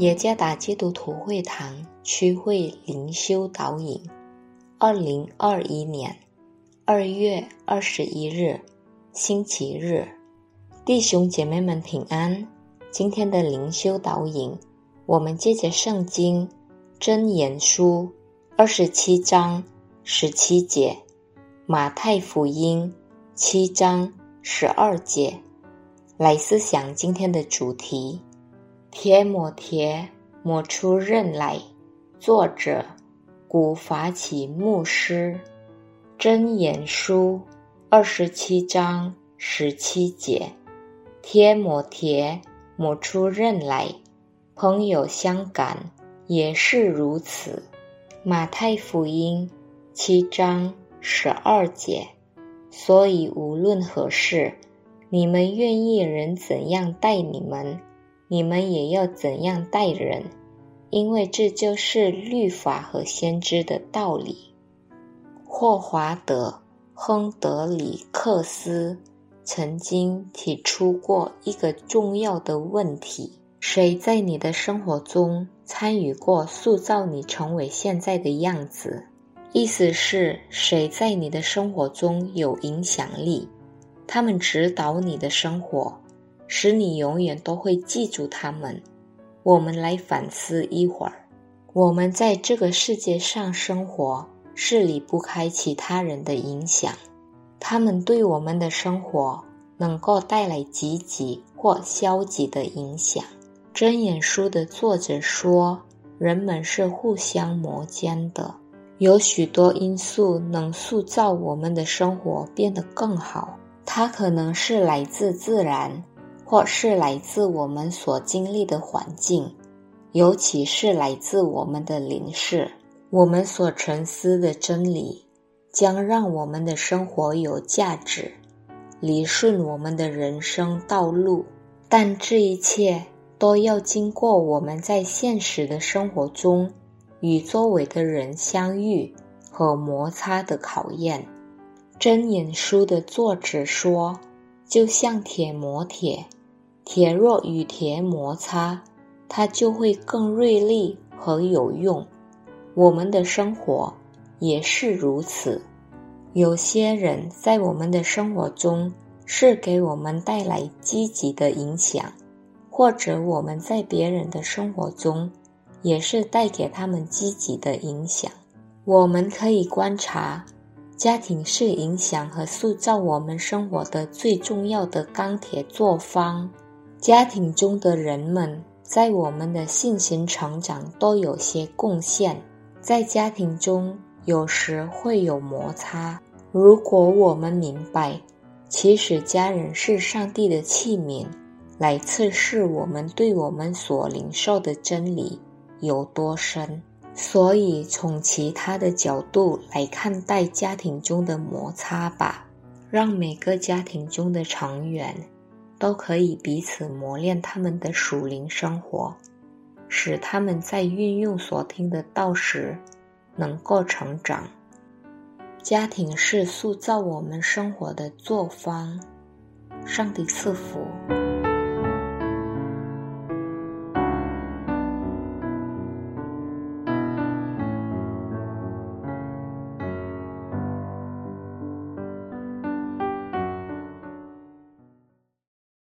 耶加达基督徒会堂区会灵修导引，二零二一年二月二十一日，星期日，弟兄姐妹们平安。今天的灵修导引，我们借着圣经箴言书二十七章十七节，马太福音七章十二节，来思想今天的主题。铁磨铁，磨出刃来。作者：古法起牧师。真言书二十七章十七节：铁磨铁，磨出刃来。朋友相感也是如此。马太福音七章十二节。所以无论何事，你们愿意人怎样待你们。你们也要怎样待人，因为这就是律法和先知的道理。霍华德·亨德里克斯曾经提出过一个重要的问题：谁在你的生活中参与过塑造你成为现在的样子？意思是，谁在你的生活中有影响力？他们指导你的生活。使你永远都会记住他们。我们来反思一会儿：我们在这个世界上生活，是离不开其他人的影响。他们对我们的生活能够带来积极或消极的影响。箴言书的作者说：“人们是互相磨尖的，有许多因素能塑造我们的生活变得更好。它可能是来自自然。”或是来自我们所经历的环境，尤其是来自我们的灵视，我们所沉思的真理，将让我们的生活有价值，理顺我们的人生道路。但这一切都要经过我们在现实的生活中与周围的人相遇和摩擦的考验。真言书的作者说：“就像铁磨铁。”铁若与铁摩擦，它就会更锐利和有用。我们的生活也是如此。有些人在我们的生活中是给我们带来积极的影响，或者我们在别人的生活中也是带给他们积极的影响。我们可以观察，家庭是影响和塑造我们生活的最重要的钢铁作坊。家庭中的人们在我们的性情成长都有些贡献。在家庭中，有时会有摩擦。如果我们明白，其实家人是上帝的器皿，来测试我们对我们所领受的真理有多深，所以从其他的角度来看待家庭中的摩擦吧，让每个家庭中的成员。都可以彼此磨练他们的属灵生活，使他们在运用所听的道时能够成长。家庭是塑造我们生活的作坊。上帝赐福。